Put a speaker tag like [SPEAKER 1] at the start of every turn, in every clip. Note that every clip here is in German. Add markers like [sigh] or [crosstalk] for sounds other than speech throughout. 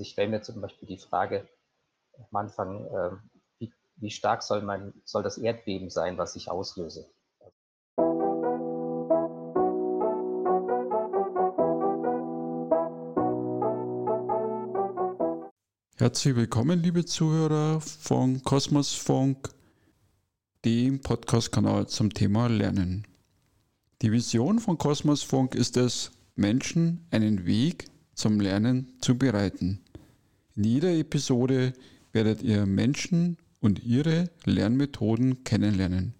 [SPEAKER 1] Ich stelle mir zum Beispiel die Frage am Anfang, äh, wie, wie stark soll, mein, soll das Erdbeben sein, was ich auslöse?
[SPEAKER 2] Herzlich willkommen, liebe Zuhörer von Kosmos Funk, dem Podcast-Kanal zum Thema Lernen. Die Vision von Kosmos Funk ist es, Menschen einen Weg zum Lernen zu bereiten. In jeder Episode werdet ihr Menschen und ihre Lernmethoden kennenlernen.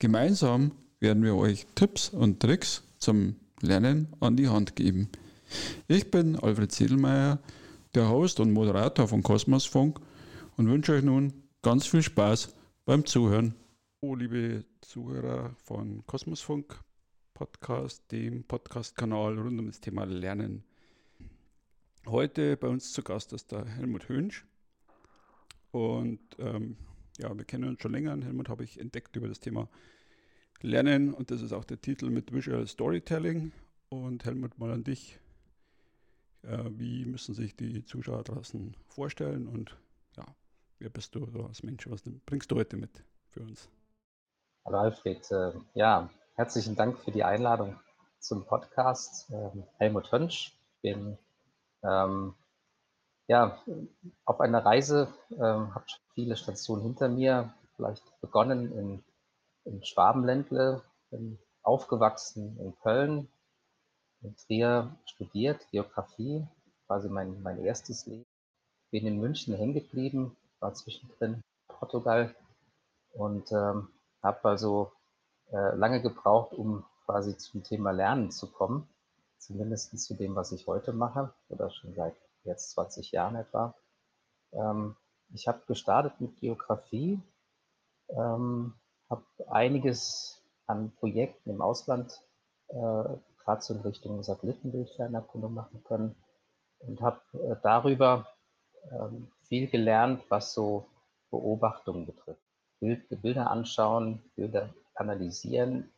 [SPEAKER 2] Gemeinsam werden wir euch Tipps und Tricks zum Lernen an die Hand geben. Ich bin Alfred Sedelmeier der Host und Moderator von Kosmos Funk und wünsche euch nun ganz viel Spaß beim Zuhören. Oh, liebe Zuhörer von Kosmos Funk Podcast, dem Podcast-Kanal rund um das Thema Lernen. Heute bei uns zu Gast ist der Helmut Hönsch. Und ähm, ja, wir kennen uns schon länger. Helmut habe ich entdeckt über das Thema Lernen und das ist auch der Titel mit Visual Storytelling. Und Helmut, mal an dich. Äh, wie müssen sich die Zuschauer draußen vorstellen und ja, wer bist du so als Mensch? Was bringst du heute mit für uns?
[SPEAKER 1] Hallo Alfred, äh, ja, herzlichen Dank für die Einladung zum Podcast. Ähm, Helmut Hönsch, bin ähm, ja, auf einer Reise, ähm, habe viele Stationen hinter mir, vielleicht begonnen in, in Schwabenländle, bin aufgewachsen in Köln, in Trier studiert, Geografie, quasi mein, mein erstes Leben. Bin in München hängen geblieben, war zwischendrin in Portugal und ähm, habe also äh, lange gebraucht, um quasi zum Thema Lernen zu kommen, zumindest zu dem, was ich heute mache oder schon seit jetzt 20 Jahren etwa. Ähm, ich habe gestartet mit Geografie, ähm, habe einiges an Projekten im Ausland äh, gerade so in Richtung Satellitenbildfernerkundung machen können und habe äh, darüber ähm, viel gelernt, was so Beobachtungen betrifft. Bild, Bilder anschauen, Bilder analysieren,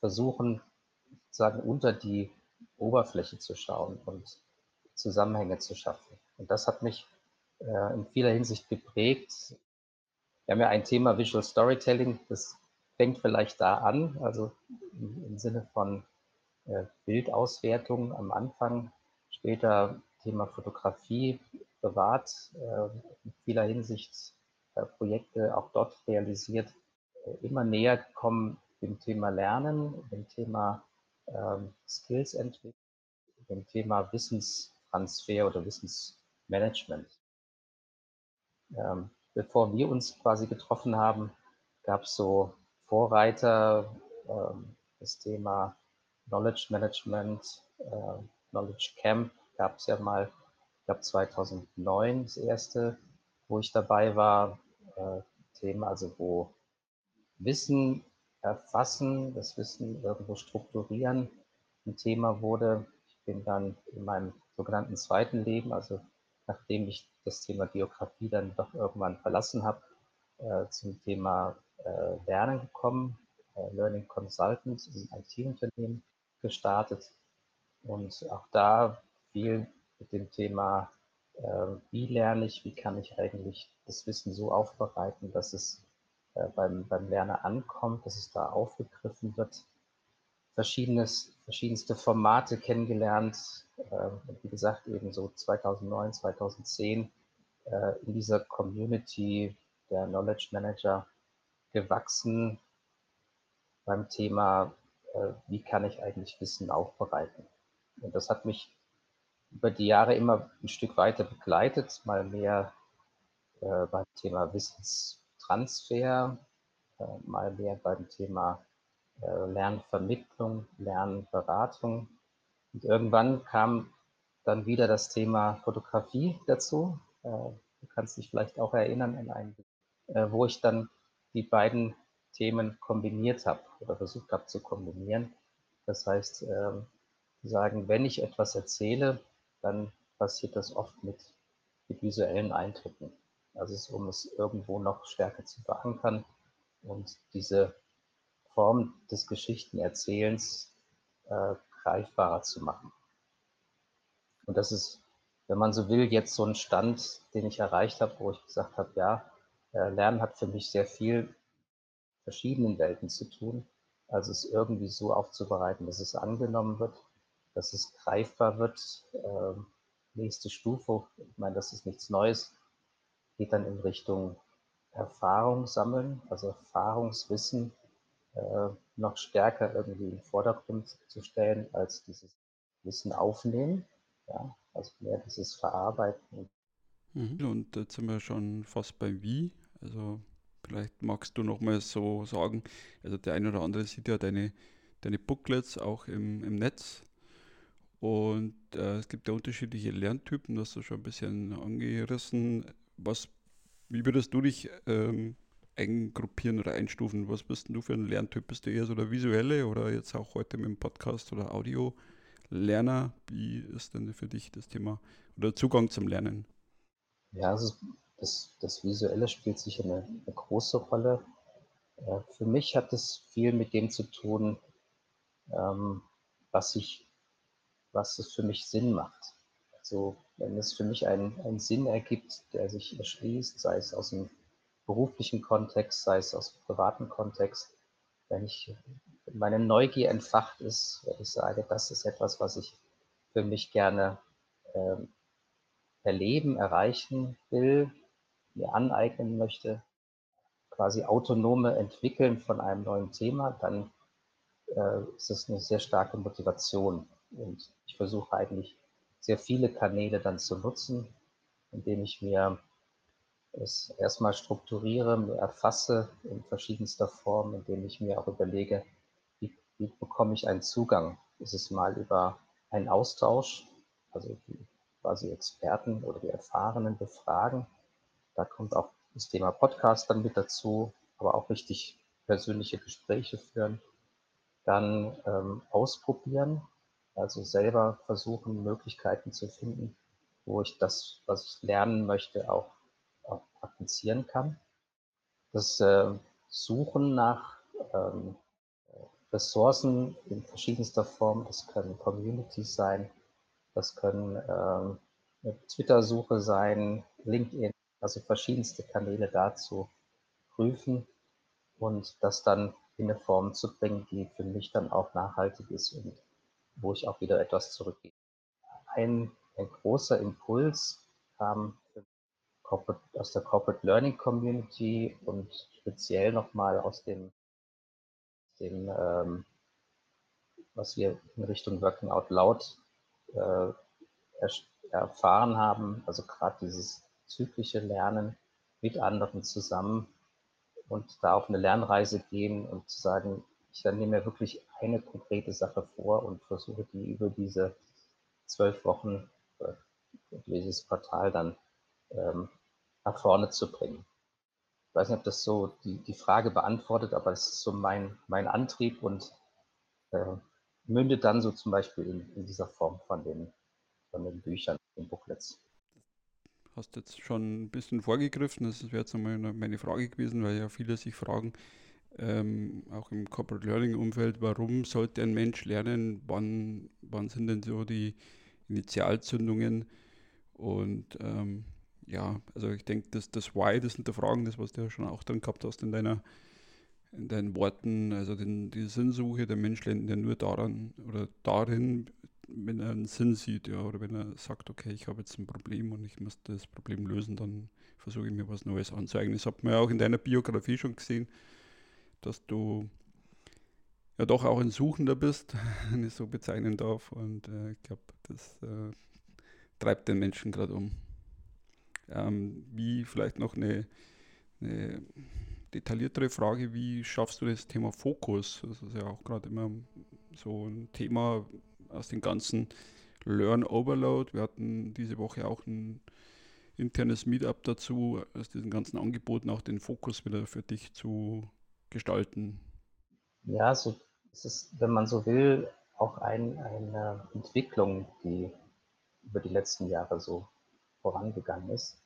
[SPEAKER 1] versuchen sozusagen unter die Oberfläche zu schauen und Zusammenhänge zu schaffen. Und das hat mich äh, in vieler Hinsicht geprägt. Wir haben ja ein Thema Visual Storytelling, das fängt vielleicht da an, also im, im Sinne von äh, Bildauswertung am Anfang, später Thema Fotografie bewahrt, äh, in vieler Hinsicht äh, Projekte auch dort realisiert, immer näher kommen dem Thema Lernen, dem Thema ähm, Skills entwickeln, dem Thema Wissenstransfer oder Wissensmanagement. Ähm, bevor wir uns quasi getroffen haben, gab es so Vorreiter, ähm, das Thema Knowledge Management, äh, Knowledge Camp gab es ja mal, ich glaube 2009 das erste, wo ich dabei war, äh, Thema, also wo Wissen erfassen, das Wissen irgendwo strukturieren ein Thema wurde. Ich bin dann in meinem sogenannten zweiten Leben, also nachdem ich das Thema Geografie dann doch irgendwann verlassen habe, äh, zum Thema äh, Lernen gekommen, äh, Learning Consultant, ein IT-Unternehmen gestartet und auch da viel mit dem Thema, äh, wie lerne ich, wie kann ich eigentlich das Wissen so aufbereiten, dass es äh, beim, beim Lerner ankommt, dass es da aufgegriffen wird. Verschiedenes, verschiedenste Formate kennengelernt. Äh, wie gesagt, eben so 2009, 2010 äh, in dieser Community der Knowledge Manager gewachsen beim Thema äh, wie kann ich eigentlich Wissen aufbereiten. Und das hat mich über die Jahre immer ein Stück weiter begleitet, mal mehr äh, beim Thema Wissenstransfer, äh, mal mehr beim Thema äh, Lernvermittlung, Lernberatung. Und irgendwann kam dann wieder das Thema Fotografie dazu. Äh, du kannst dich vielleicht auch erinnern an einen, wo ich dann die beiden Themen kombiniert habe oder versucht habe zu kombinieren. Das heißt, ähm, sagen, wenn ich etwas erzähle, dann passiert das oft mit, mit visuellen Eindrücken. Also um es irgendwo noch stärker zu verankern und diese Form des Geschichtenerzählens äh, greifbarer zu machen. Und das ist wenn man so will, jetzt so ein Stand, den ich erreicht habe, wo ich gesagt habe, ja, äh, Lernen hat für mich sehr viel verschiedenen Welten zu tun. Also es irgendwie so aufzubereiten, dass es angenommen wird, dass es greifbar wird. Ähm, nächste Stufe, ich meine, das ist nichts Neues, geht dann in Richtung Erfahrung sammeln, also Erfahrungswissen äh, noch stärker irgendwie in den Vordergrund zu stellen, als dieses Wissen aufnehmen. Ja, also mehr dieses Verarbeiten.
[SPEAKER 2] Mhm. Und jetzt sind wir schon fast bei Wie. Also vielleicht magst du noch mal so sagen, also der eine oder andere sieht ja deine, deine Booklets auch im, im Netz. Und äh, es gibt ja unterschiedliche Lerntypen, das hast du schon ein bisschen angerissen. Was, wie würdest du dich ähm, eingruppieren oder einstufen? Was bist denn du für ein Lerntyp? Bist du eher so der visuelle oder jetzt auch heute mit dem Podcast oder Audio-Lerner? Wie ist denn für dich das Thema oder Zugang zum Lernen?
[SPEAKER 1] Ja, also das, das Visuelle spielt sicher eine, eine große Rolle. Äh, für mich hat es viel mit dem zu tun, ähm, was ich was es für mich Sinn macht. Also wenn es für mich einen, einen Sinn ergibt, der sich erschließt, sei es aus dem beruflichen Kontext, sei es aus dem privaten Kontext, wenn ich meine Neugier entfacht ist, wenn ich sage, das ist etwas, was ich für mich gerne ähm, erleben, erreichen will, mir aneignen möchte, quasi autonome Entwickeln von einem neuen Thema, dann äh, ist es eine sehr starke Motivation. Und ich versuche eigentlich sehr viele Kanäle dann zu nutzen, indem ich mir es erstmal strukturiere, erfasse in verschiedenster Form, indem ich mir auch überlege, wie, wie bekomme ich einen Zugang? Ist es mal über einen Austausch, also die quasi Experten oder die Erfahrenen befragen. Da kommt auch das Thema Podcast dann mit dazu, aber auch richtig persönliche Gespräche führen. Dann ähm, ausprobieren, also selber versuchen, Möglichkeiten zu finden, wo ich das, was ich lernen möchte, auch, auch praktizieren kann. Das äh, Suchen nach ähm, Ressourcen in verschiedenster Form, das können Communities sein, das können ähm, eine Twitter-Suche sein, LinkedIn, also verschiedenste Kanäle dazu prüfen und das dann in eine Form zu bringen, die für mich dann auch nachhaltig ist und wo ich auch wieder etwas zurückgebe. Ein, ein großer Impuls kam aus der Corporate Learning Community und speziell nochmal aus dem, dem ähm, was wir in Richtung Working Out Loud äh, erfahren haben, also gerade dieses zyklische Lernen mit anderen zusammen und da auf eine Lernreise gehen und zu sagen, ich dann nehme mir wirklich eine konkrete Sache vor und versuche die über diese zwölf Wochen, äh, dieses Quartal dann ähm, nach vorne zu bringen. Ich weiß nicht, ob das so die, die Frage beantwortet, aber es ist so mein, mein Antrieb und äh, mündet dann so zum Beispiel in, in dieser Form von den, von den Büchern, den Booklets
[SPEAKER 2] hast jetzt schon ein bisschen vorgegriffen. Das wäre jetzt einmal meine Frage gewesen, weil ja viele sich fragen, ähm, auch im Corporate Learning Umfeld, warum sollte ein Mensch lernen, wann, wann sind denn so die Initialzündungen und ähm, ja, also ich denke, dass das Why, das Hinterfragen, das, was du ja schon auch drin gehabt hast in deiner in deinen Worten, also den, die Sinnsuche, der Mensch lernt ja nur daran oder darin, wenn er einen Sinn sieht, ja, oder wenn er sagt, okay, ich habe jetzt ein Problem und ich muss das Problem lösen, dann versuche ich mir was Neues anzueignen. Das hat man ja auch in deiner Biografie schon gesehen dass du ja doch auch ein Suchender bist, [laughs] wenn ich so bezeichnen darf. Und äh, ich glaube, das äh, treibt den Menschen gerade um. Ähm, wie vielleicht noch eine, eine, detailliertere Frage, wie schaffst du das Thema Fokus? Das ist ja auch gerade immer so ein Thema aus den ganzen Learn Overload. Wir hatten diese Woche auch ein internes Meetup dazu, aus diesen ganzen Angeboten auch den Fokus wieder für dich zu gestalten?
[SPEAKER 1] Ja, so es ist, wenn man so will, auch ein, eine Entwicklung, die über die letzten Jahre so vorangegangen ist.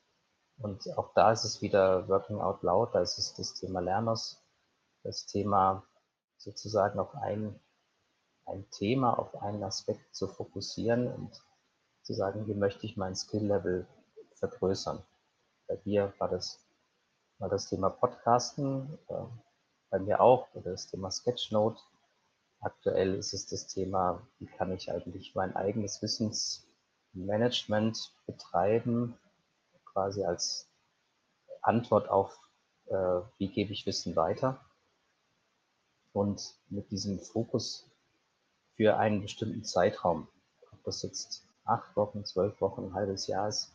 [SPEAKER 1] Und auch da ist es wieder Working Out Loud, da ist es das Thema Lerners, das Thema sozusagen auf ein, ein Thema, auf einen Aspekt zu fokussieren und zu sagen, wie möchte ich mein Skill-Level vergrößern. Bei dir war das, war das Thema Podcasten, äh, bei mir auch, oder das Thema Sketchnote. Aktuell ist es das Thema, wie kann ich eigentlich mein eigenes Wissensmanagement betreiben, quasi als Antwort auf, äh, wie gebe ich Wissen weiter. Und mit diesem Fokus für einen bestimmten Zeitraum, ob das jetzt acht Wochen, zwölf Wochen, ein halbes Jahr ist,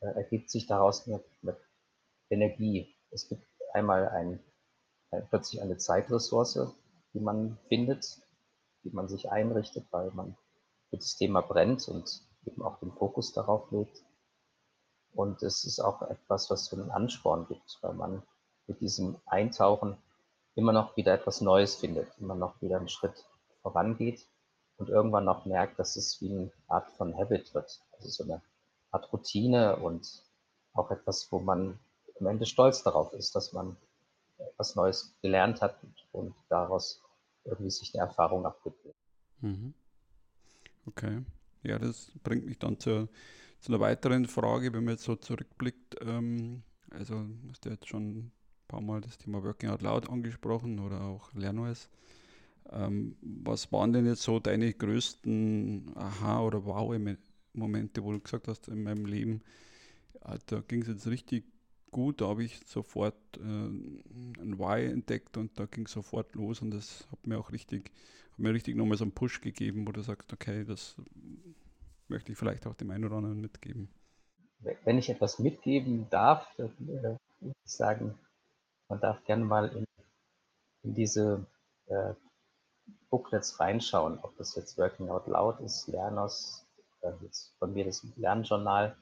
[SPEAKER 1] äh, ergibt sich daraus eine, eine, Energie. Es gibt einmal ein, ein, plötzlich eine Zeitressource, die man findet, die man sich einrichtet, weil man für das Thema brennt und eben auch den Fokus darauf legt. Und es ist auch etwas, was so einen Ansporn gibt, weil man mit diesem Eintauchen immer noch wieder etwas Neues findet, immer noch wieder einen Schritt vorangeht und irgendwann noch merkt, dass es wie eine Art von Habit wird. Also so eine Art Routine und auch etwas, wo man am Ende stolz darauf ist, dass man etwas Neues gelernt hat und daraus irgendwie sich eine Erfahrung abgibt.
[SPEAKER 2] Mhm. Okay. Ja, das bringt mich dann zur, zu einer weiteren Frage, wenn man jetzt so zurückblickt. Ähm, also, du hast ja jetzt schon ein paar Mal das Thema Working Out Loud angesprochen oder auch LernOS. Ähm, was waren denn jetzt so deine größten Aha- oder Wow-Momente, wo du gesagt hast, in meinem Leben, da ging es jetzt richtig gut, da habe ich sofort äh, ein Why entdeckt und da ging sofort los und das hat mir auch richtig, hat mir richtig nochmal so einen Push gegeben, wo du sagst, okay, das möchte ich vielleicht auch dem einen oder anderen mitgeben.
[SPEAKER 1] Wenn ich etwas mitgeben darf, dann äh, würde ich sagen, man darf gerne mal in, in diese äh, Booklets reinschauen, ob das jetzt Working Out Loud ist, Lernos, äh, von mir das Lernjournal,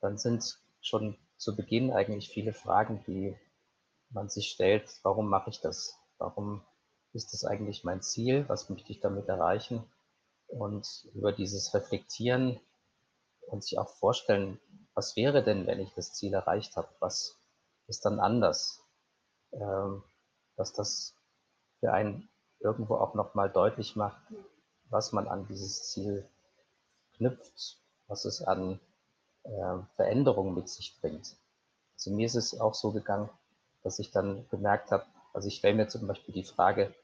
[SPEAKER 1] dann sind schon zu Beginn eigentlich viele Fragen, die man sich stellt, warum mache ich das? Warum ist das eigentlich mein Ziel? Was möchte ich damit erreichen? Und über dieses Reflektieren und sich auch vorstellen, was wäre denn, wenn ich das Ziel erreicht habe? Was ist dann anders? Ähm, dass das für einen irgendwo auch nochmal deutlich macht, was man an dieses Ziel knüpft, was es an äh, Veränderungen mit sich bringt. Also mir ist es auch so gegangen, dass ich dann gemerkt habe, also ich stelle mir zum Beispiel die Frage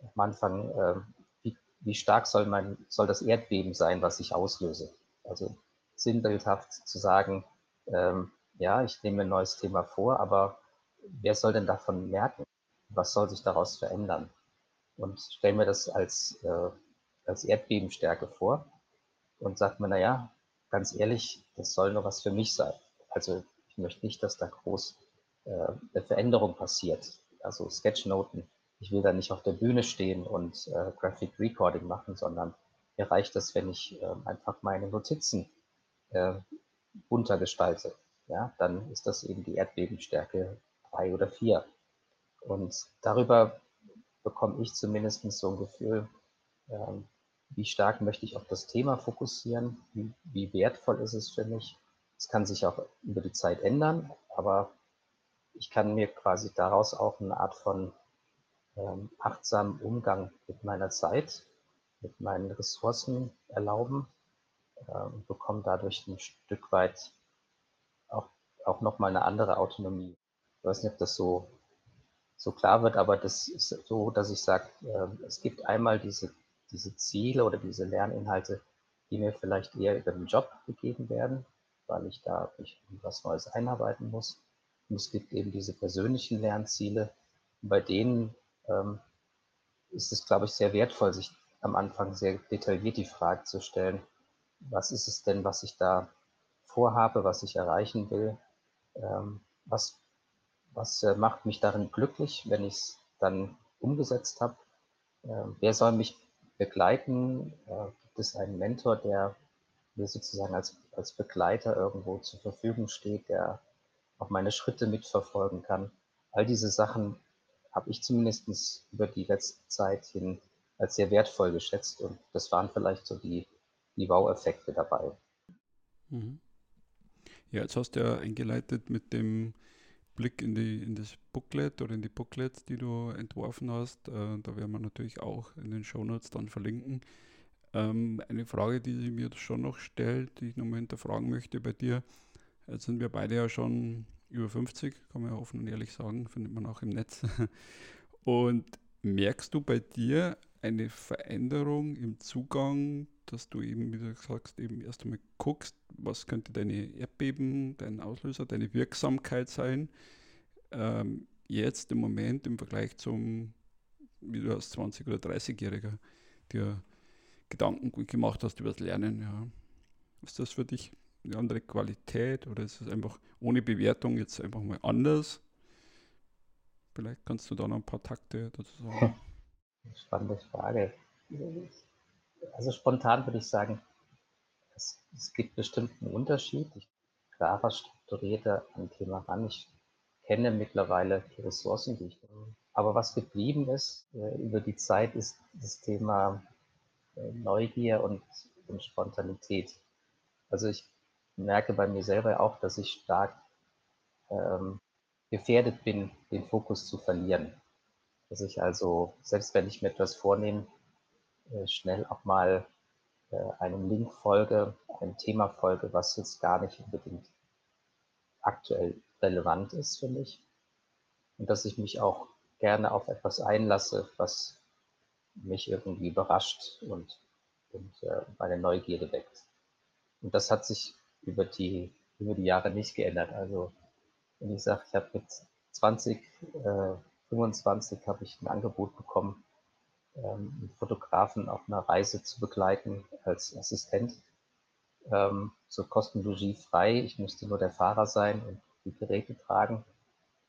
[SPEAKER 1] am Anfang, äh, wie, wie stark soll, mein, soll das Erdbeben sein, was ich auslöse? Also sinnbildhaft zu sagen, ähm, ja, ich nehme ein neues Thema vor, aber wer soll denn davon merken? Was soll sich daraus verändern? und stelle mir das als, äh, als Erdbebenstärke vor und sage mir, naja, ganz ehrlich, das soll nur was für mich sein. Also ich möchte nicht, dass da groß äh, eine Veränderung passiert. Also Sketchnoten, ich will da nicht auf der Bühne stehen und äh, Graphic Recording machen, sondern mir reicht es, wenn ich äh, einfach meine Notizen äh, bunter gestalte. Ja, dann ist das eben die Erdbebenstärke drei oder vier. Und darüber bekomme ich zumindest so ein Gefühl, ähm, wie stark möchte ich auf das Thema fokussieren, wie, wie wertvoll ist es für mich. Es kann sich auch über die Zeit ändern, aber ich kann mir quasi daraus auch eine Art von ähm, achtsamen Umgang mit meiner Zeit, mit meinen Ressourcen erlauben äh, und bekomme dadurch ein Stück weit auch, auch nochmal eine andere Autonomie. Ich weiß nicht, ob das so so klar wird, aber das ist so, dass ich sage, äh, es gibt einmal diese, diese Ziele oder diese Lerninhalte, die mir vielleicht eher über den Job gegeben werden, weil ich da mich in was Neues einarbeiten muss. Und es gibt eben diese persönlichen Lernziele, bei denen ähm, ist es, glaube ich, sehr wertvoll, sich am Anfang sehr detailliert die Frage zu stellen, was ist es denn, was ich da vorhabe, was ich erreichen will, ähm, was was äh, macht mich darin glücklich, wenn ich es dann umgesetzt habe? Äh, wer soll mich begleiten? Äh, gibt es einen Mentor, der mir sozusagen als, als Begleiter irgendwo zur Verfügung steht, der auch meine Schritte mitverfolgen kann? All diese Sachen habe ich zumindest über die letzte Zeit hin als sehr wertvoll geschätzt und das waren vielleicht so die, die Wow-Effekte dabei.
[SPEAKER 2] Mhm. Ja, jetzt hast du ja eingeleitet mit dem Blick in, die, in das Booklet oder in die Booklets, die du entworfen hast. Äh, da werden wir natürlich auch in den Shownotes dann verlinken. Ähm, eine Frage, die sich mir schon noch stellt, die ich nochmal hinterfragen möchte bei dir. Jetzt sind wir beide ja schon über 50, kann man ja offen und ehrlich sagen, findet man auch im Netz. [laughs] Und merkst du bei dir eine Veränderung im Zugang, dass du eben, wie du sagst, eben erst einmal guckst, was könnte deine Erdbeben, dein Auslöser, deine Wirksamkeit sein, ähm, jetzt im Moment im Vergleich zum, wie du als 20- oder 30-Jähriger dir Gedanken gut gemacht hast über das Lernen, ja. Ist das für dich eine andere Qualität oder ist es einfach ohne Bewertung jetzt einfach mal anders? Vielleicht kannst du da noch ein paar Takte dazu sagen.
[SPEAKER 1] Spannende Frage. Also spontan würde ich sagen, es, es gibt bestimmt einen Unterschied. Ich klarer, strukturierter an Thema ran. Ich kenne mittlerweile die Ressourcen, die ich habe. Aber was geblieben ist äh, über die Zeit, ist das Thema äh, Neugier und, und Spontanität. Also ich merke bei mir selber auch, dass ich stark ähm, gefährdet bin, den Fokus zu verlieren. Dass ich also, selbst wenn ich mir etwas vornehme, schnell auch mal äh, einem Link folge, einem Thema folge, was jetzt gar nicht unbedingt aktuell relevant ist für mich. Und dass ich mich auch gerne auf etwas einlasse, was mich irgendwie überrascht und, und äh, meine Neugierde weckt. Und das hat sich über die, über die Jahre nicht geändert. Also wenn ich sage, ich habe mit 20, äh, 25 habe ich ein Angebot bekommen, einen Fotografen auf einer Reise zu begleiten als Assistent. Ähm, so kostenlogiefrei. Ich musste nur der Fahrer sein und die Geräte tragen.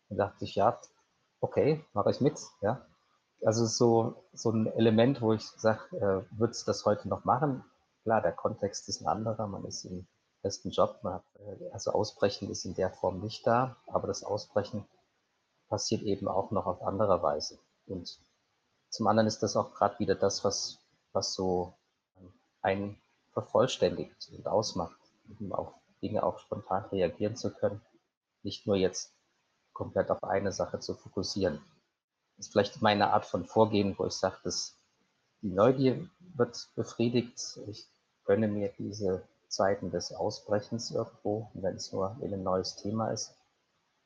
[SPEAKER 1] Dann dachte ich, ja, okay, mache ich mit. Ja. Also so, so ein Element, wo ich sage, äh, würdest du das heute noch machen? Klar, der Kontext ist ein anderer. Man ist im festen Job. Hat, äh, also Ausbrechen ist in der Form nicht da, aber das Ausbrechen passiert eben auch noch auf andere Weise. Und zum anderen ist das auch gerade wieder das, was, was so einen vervollständigt und ausmacht, eben auf Dinge auch spontan reagieren zu können, nicht nur jetzt komplett auf eine Sache zu fokussieren. Das ist vielleicht meine Art von Vorgehen, wo ich sage, dass die Neugier wird befriedigt. Ich gönne mir diese Zeiten des Ausbrechens irgendwo, wenn es nur in ein neues Thema ist,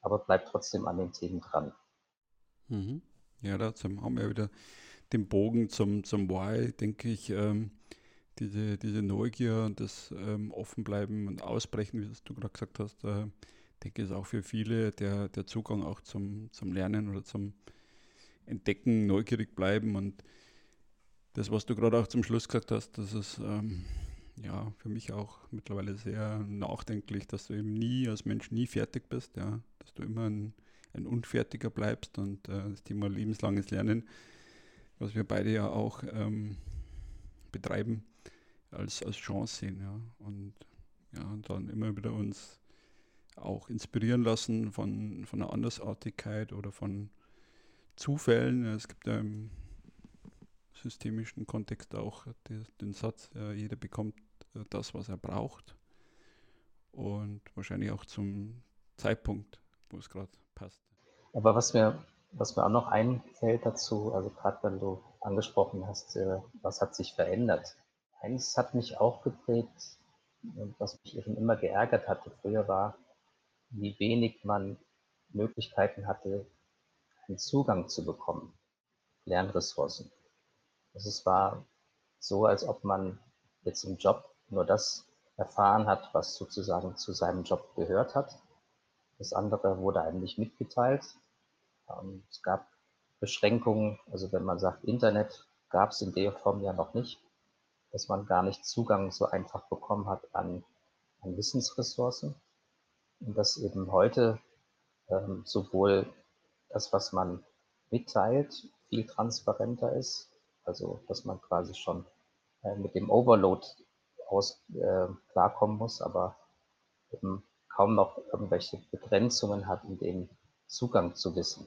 [SPEAKER 1] aber bleibt trotzdem an den Themen dran.
[SPEAKER 2] Mhm. Ja, dazu haben wir wieder den Bogen zum, zum Why, denke ich. Ähm, diese, diese Neugier und das ähm, Offenbleiben und Ausbrechen, wie du gerade gesagt hast, äh, denke ich, ist auch für viele der, der Zugang auch zum, zum Lernen oder zum Entdecken, neugierig bleiben. Und das, was du gerade auch zum Schluss gesagt hast, das ist ähm, ja für mich auch mittlerweile sehr nachdenklich, dass du eben nie als Mensch nie fertig bist, ja, dass du immer ein, ein Unfertiger bleibst und äh, das Thema lebenslanges Lernen, was wir beide ja auch ähm, betreiben, als, als Chance sehen, ja. Und ja, dann immer wieder uns auch inspirieren lassen von, von einer Andersartigkeit oder von Zufällen. Es gibt ja im systemischen Kontext auch den, den Satz, ja, jeder bekommt äh, das, was er braucht und wahrscheinlich auch zum Zeitpunkt, wo es gerade passt.
[SPEAKER 1] Aber was mir, was mir auch noch einfällt dazu, also gerade wenn du angesprochen hast, äh, was hat sich verändert? Eines hat mich auch geprägt, was mich eben immer geärgert hatte früher war, wie wenig man Möglichkeiten hatte, einen Zugang zu bekommen, Lernressourcen. Also es war so, als ob man jetzt im Job nur das erfahren hat, was sozusagen zu seinem Job gehört hat. Das andere wurde einem nicht mitgeteilt. Ähm, es gab Beschränkungen, also wenn man sagt Internet, gab es in der Form ja noch nicht, dass man gar nicht Zugang so einfach bekommen hat an, an Wissensressourcen. Und dass eben heute ähm, sowohl das, was man mitteilt, viel transparenter ist, also dass man quasi schon äh, mit dem Overload aus, äh, klarkommen muss, aber eben kaum noch irgendwelche Begrenzungen hat, in dem Zugang zu wissen.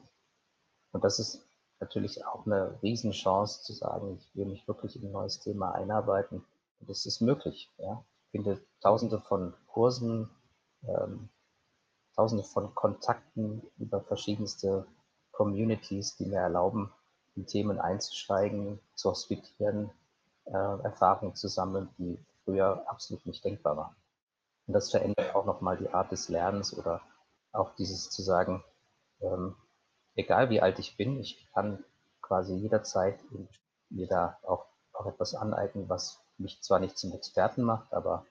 [SPEAKER 1] Und das ist natürlich auch eine Riesenchance zu sagen, ich will mich wirklich in ein neues Thema einarbeiten. Und das ist möglich. Ja. Ich finde tausende von Kursen, ähm, tausende von Kontakten über verschiedenste Communities, die mir erlauben, in Themen einzusteigen, zu hospitieren, äh, Erfahrungen zu sammeln, die früher absolut nicht denkbar waren. Und das verändert auch nochmal die Art des Lernens oder auch dieses zu sagen, ähm, egal wie alt ich bin, ich kann quasi jederzeit mir da auch, auch etwas aneignen, was mich zwar nicht zum Experten macht, aber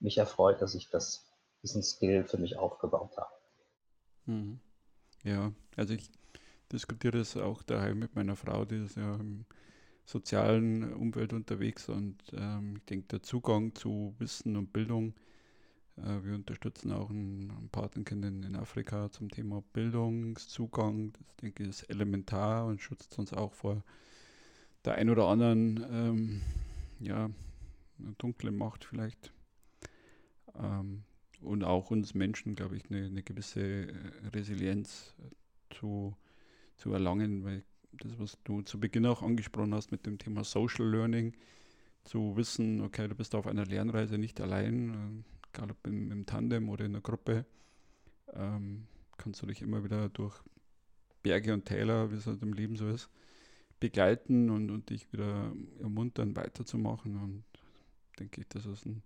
[SPEAKER 1] mich erfreut, dass ich das, diesen Skill für mich aufgebaut habe.
[SPEAKER 2] Mhm. Ja, also ich diskutiere das auch daheim mit meiner Frau, die ist ja im sozialen Umfeld unterwegs und ähm, ich denke, der Zugang zu Wissen und Bildung, wir unterstützen auch ein, Patenkind in, in, Afrika zum Thema Bildungszugang, das denke ich ist elementar und schützt uns auch vor der ein oder anderen, ähm, ja, dunkle Macht vielleicht. Ähm, und auch uns Menschen, glaube ich, eine, eine gewisse äh, Resilienz äh, zu, zu erlangen, weil das, was du zu Beginn auch angesprochen hast mit dem Thema Social Learning, zu wissen, okay, du bist auf einer Lernreise nicht allein, äh, egal ob im, im Tandem oder in der Gruppe, ähm, kannst du dich immer wieder durch Berge und Täler, wie es halt im Leben so ist, begleiten und, und dich wieder ermuntern, weiterzumachen. Und denke ich, das ist ein,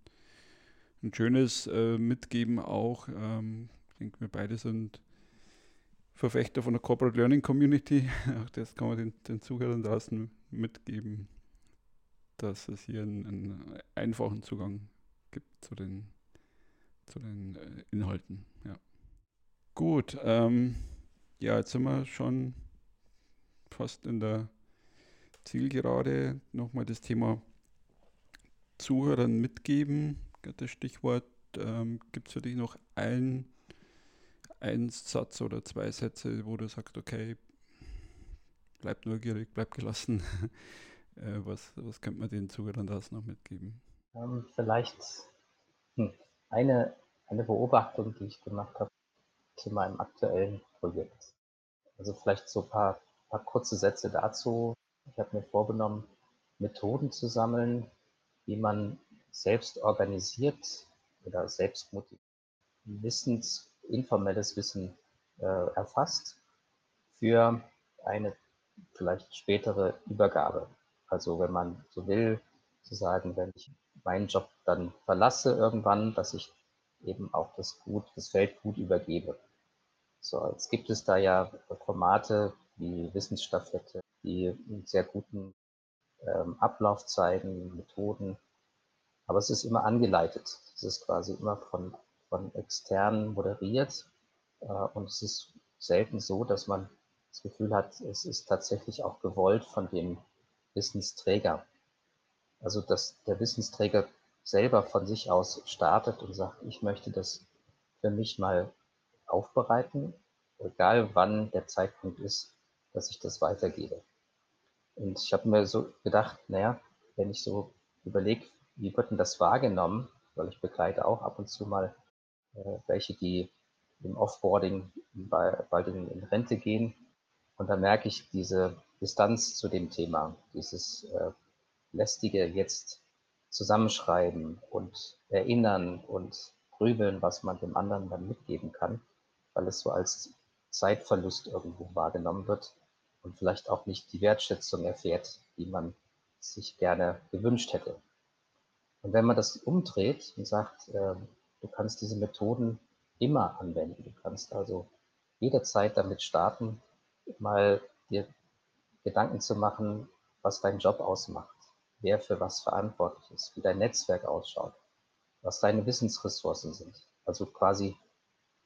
[SPEAKER 2] ein schönes äh, Mitgeben auch. Ähm, ich denke, wir beide sind Verfechter von der Corporate Learning Community. [laughs] Auch das kann man den, den Zuhörern draußen mitgeben, dass es hier einen, einen einfachen Zugang gibt zu den, zu den äh, Inhalten. Ja. Gut, ähm, ja, jetzt sind wir schon fast in der Zielgerade. Nochmal das Thema Zuhörern mitgeben, das Stichwort. Ähm, Gibt es für dich noch ein ein Satz oder zwei Sätze, wo du sagst, okay, bleib neugierig, bleib gelassen. [laughs] Äh, was, was könnte man den Zuhörern das noch mitgeben?
[SPEAKER 1] Ähm, vielleicht hm, eine, eine Beobachtung, die ich gemacht habe zu meinem aktuellen Projekt. Also vielleicht so ein paar, paar kurze Sätze dazu. Ich habe mir vorgenommen, Methoden zu sammeln, wie man selbst organisiert oder selbst motiviert Wissens informelles Wissen äh, erfasst für eine vielleicht spätere Übergabe. Also wenn man so will, zu sagen, wenn ich meinen Job dann verlasse irgendwann, dass ich eben auch das gut, das Feld gut übergebe. So, jetzt gibt es da ja Formate wie Wissensstaffette, die einen sehr guten ähm, Ablauf zeigen, Methoden. Aber es ist immer angeleitet. Es ist quasi immer von von externen moderiert. Äh, und es ist selten so, dass man das Gefühl hat, es ist tatsächlich auch gewollt von dem Wissensträger. Also dass der Wissensträger selber von sich aus startet und sagt, ich möchte das für mich mal aufbereiten, egal wann der Zeitpunkt ist, dass ich das weitergebe. Und ich habe mir so gedacht, naja, wenn ich so überlege, wie wird denn das wahrgenommen, weil ich begleite auch ab und zu mal äh, welche, die im Offboarding bald in, in Rente gehen. Und da merke ich diese Distanz zu dem Thema, dieses äh, lästige jetzt zusammenschreiben und erinnern und grübeln, was man dem anderen dann mitgeben kann, weil es so als Zeitverlust irgendwo wahrgenommen wird und vielleicht auch nicht die Wertschätzung erfährt, die man sich gerne gewünscht hätte. Und wenn man das umdreht und sagt, äh, Du kannst diese Methoden immer anwenden. Du kannst also jederzeit damit starten, mal dir Gedanken zu machen, was dein Job ausmacht, wer für was verantwortlich ist, wie dein Netzwerk ausschaut, was deine Wissensressourcen sind. Also quasi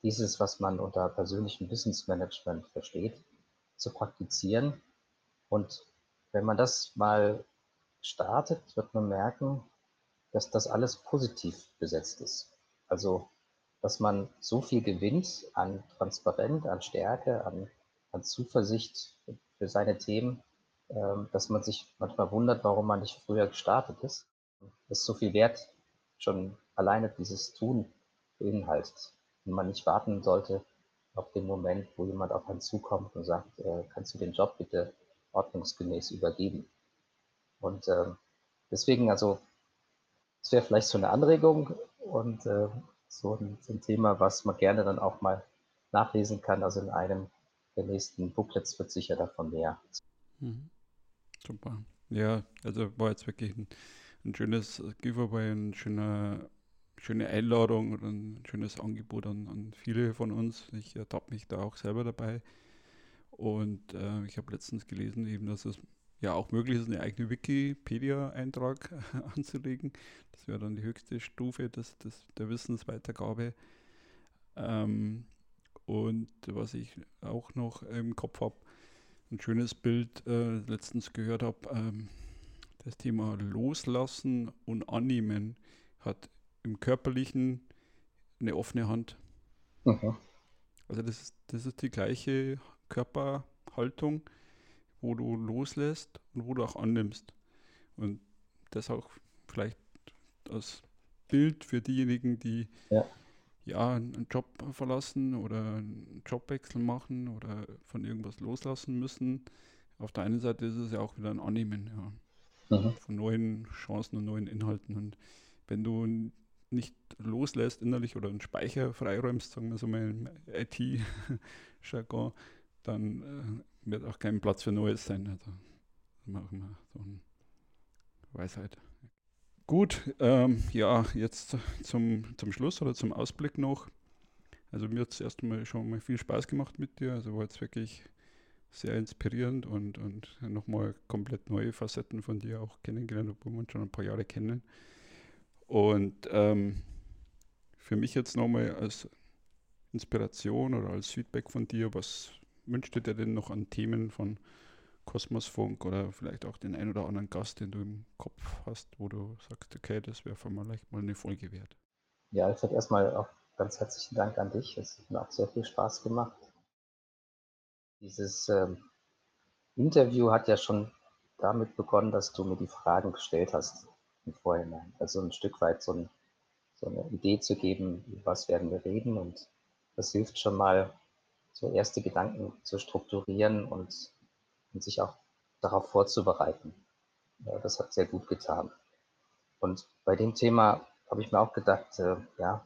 [SPEAKER 1] dieses, was man unter persönlichem Wissensmanagement versteht, zu praktizieren. Und wenn man das mal startet, wird man merken, dass das alles positiv besetzt ist. Also, dass man so viel gewinnt an Transparenz, an Stärke, an, an Zuversicht für seine Themen, ähm, dass man sich manchmal wundert, warum man nicht früher gestartet ist. Das ist so viel wert, schon alleine dieses Tun beinhaltet. Und man nicht warten sollte auf den Moment, wo jemand auf einen zukommt und sagt, äh, kannst du den Job bitte ordnungsgemäß übergeben. Und äh, deswegen, also, es wäre vielleicht so eine Anregung, und äh, so, ein, so, ein, Thema, was man gerne dann auch mal nachlesen kann. Also in einem der nächsten Booklets wird sicher davon mehr.
[SPEAKER 2] Mhm. Super. Ja, also war jetzt wirklich ein, ein schönes Giveaway, ein schöner, schöne Einladung oder ein schönes Angebot an, an viele von uns. Ich ertappe mich da auch selber dabei. Und äh, ich habe letztens gelesen, eben, dass es ja auch möglich ist, eine eigene Wikipedia-Eintrag [laughs] anzulegen. Das wäre dann die höchste Stufe des, des, der Wissensweitergabe. Ähm, und was ich auch noch im Kopf habe, ein schönes Bild äh, letztens gehört habe, ähm, das Thema Loslassen und Annehmen hat im Körperlichen eine offene Hand. Mhm. Also das ist, das ist die gleiche Körperhaltung, wo du loslässt und wo du auch annimmst. Und das auch vielleicht als Bild für diejenigen, die ja, ja einen Job verlassen oder einen Jobwechsel machen oder von irgendwas loslassen müssen. Auf der einen Seite ist es ja auch wieder ein Annehmen ja, mhm. von neuen Chancen und neuen Inhalten. Und wenn du nicht loslässt innerlich oder einen Speicher freiräumst, sagen wir so mal im IT-Jargon, [laughs] dann äh, wird auch kein Platz für Neues sein. Also machen wir so eine Weisheit. Gut, ähm, ja, jetzt zum, zum Schluss oder zum Ausblick noch. Also mir hat es erstmal schon mal viel Spaß gemacht mit dir. Also war jetzt wirklich sehr inspirierend und, und nochmal komplett neue Facetten von dir auch kennengelernt, obwohl wir uns schon ein paar Jahre kennen. Und ähm, für mich jetzt nochmal als Inspiration oder als Feedback von dir, was wünschst du dir denn noch an Themen von Kosmosfunk oder vielleicht auch den ein oder anderen Gast, den du im Kopf hast, wo du sagst, okay, das wäre vielleicht mal eine Folge wert?
[SPEAKER 1] Ja, ich sage erstmal auch ganz herzlichen Dank an dich. Es hat mir auch sehr viel Spaß gemacht. Dieses ähm, Interview hat ja schon damit begonnen, dass du mir die Fragen gestellt hast im Vorhinein. Also ein Stück weit so, ein, so eine Idee zu geben, was werden wir reden. Und das hilft schon mal, so erste Gedanken zu strukturieren und, und sich auch darauf vorzubereiten. Ja, das hat sehr gut getan. Und bei dem Thema habe ich mir auch gedacht, äh, ja,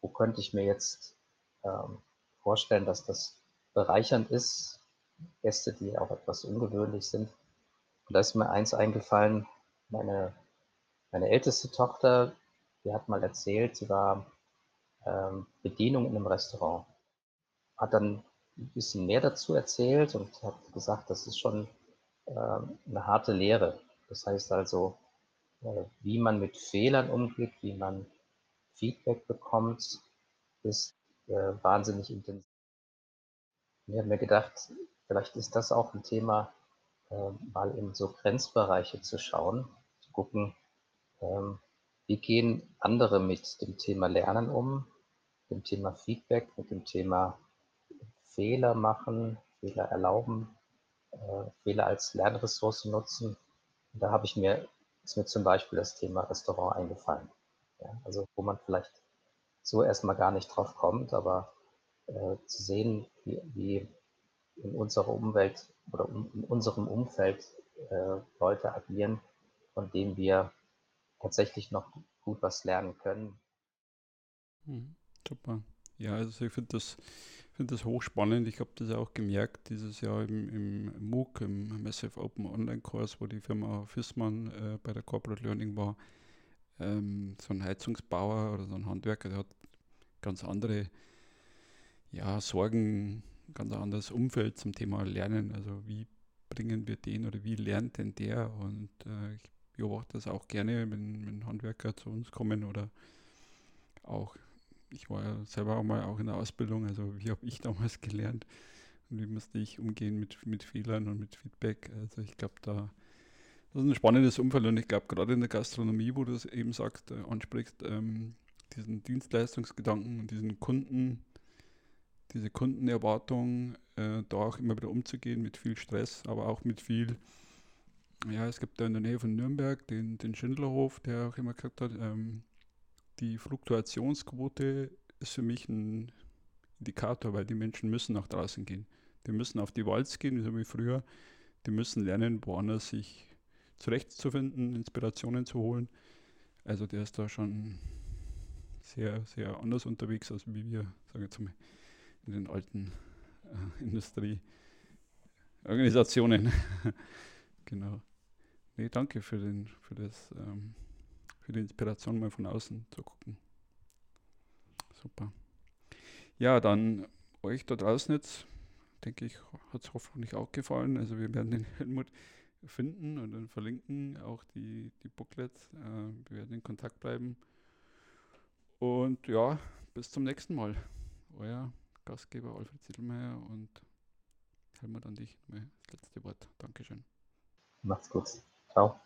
[SPEAKER 1] wo könnte ich mir jetzt ähm, vorstellen, dass das bereichernd ist, Gäste, die auch etwas ungewöhnlich sind. Und da ist mir eins eingefallen, meine, meine älteste Tochter, die hat mal erzählt, sie war ähm, Bedienung in einem Restaurant hat dann ein bisschen mehr dazu erzählt und hat gesagt, das ist schon äh, eine harte Lehre. Das heißt also, äh, wie man mit Fehlern umgeht, wie man Feedback bekommt, ist äh, wahnsinnig intensiv. Ich habe mir gedacht, vielleicht ist das auch ein Thema, äh, mal in so Grenzbereiche zu schauen, zu gucken, ähm, wie gehen andere mit dem Thema Lernen um, dem Thema Feedback, mit dem Thema Fehler machen, Fehler erlauben, äh, Fehler als Lernressource nutzen. Und da habe ich mir, ist mir zum Beispiel das Thema Restaurant eingefallen. Ja, also wo man vielleicht so erstmal gar nicht drauf kommt, aber äh, zu sehen, wie, wie in unserer Umwelt oder um, in unserem Umfeld äh, Leute agieren, von denen wir tatsächlich noch gut was lernen können.
[SPEAKER 2] Hm, super. Ja, also ich finde das finde das hochspannend. Ich habe das auch gemerkt dieses Jahr im, im MOOC, im Massive Open Online-Kurs, wo die Firma Fissmann äh, bei der Corporate Learning war. Ähm, so ein Heizungsbauer oder so ein Handwerker, der hat ganz andere ja, Sorgen, ganz anderes Umfeld zum Thema Lernen. Also wie bringen wir den oder wie lernt denn der? Und äh, ich beobachte das auch gerne, wenn, wenn Handwerker zu uns kommen oder auch ich war ja selber auch mal auch in der Ausbildung, also wie habe ich damals gelernt und wie musste ich umgehen mit, mit Fehlern und mit Feedback. Also ich glaube, da das ist ein spannendes Umfeld und ich glaube gerade in der Gastronomie, wo du es eben sagst, äh, ansprichst, ähm, diesen Dienstleistungsgedanken und diesen Kunden, diese Kundenerwartung, äh, da auch immer wieder umzugehen mit viel Stress, aber auch mit viel, ja, es gibt da in der Nähe von Nürnberg den, den Schindlerhof, der auch immer gesagt hat, ähm, die Fluktuationsquote ist für mich ein Indikator, weil die Menschen müssen nach draußen gehen. Die müssen auf die Walz gehen, so wie früher. Die müssen lernen, woanders sich zurechtzufinden, Inspirationen zu holen. Also der ist da schon sehr, sehr anders unterwegs, als wie wir, sagen wir mal, in den alten äh, Industrieorganisationen. [laughs] genau. Nee, danke für, den, für, das, ähm, für die Inspiration, mal von außen zu gucken. Super. Ja, dann euch da draußen jetzt, denke ich, hat es hoffentlich auch gefallen. Also wir werden den [laughs] Helmut finden und dann verlinken auch die, die Booklets. Äh, wir werden in Kontakt bleiben. Und ja, bis zum nächsten Mal. Euer Gastgeber Alfred Zittelmeier und Helmut an dich. Das letzte Wort. Dankeschön.
[SPEAKER 1] Macht's gut. Ciao.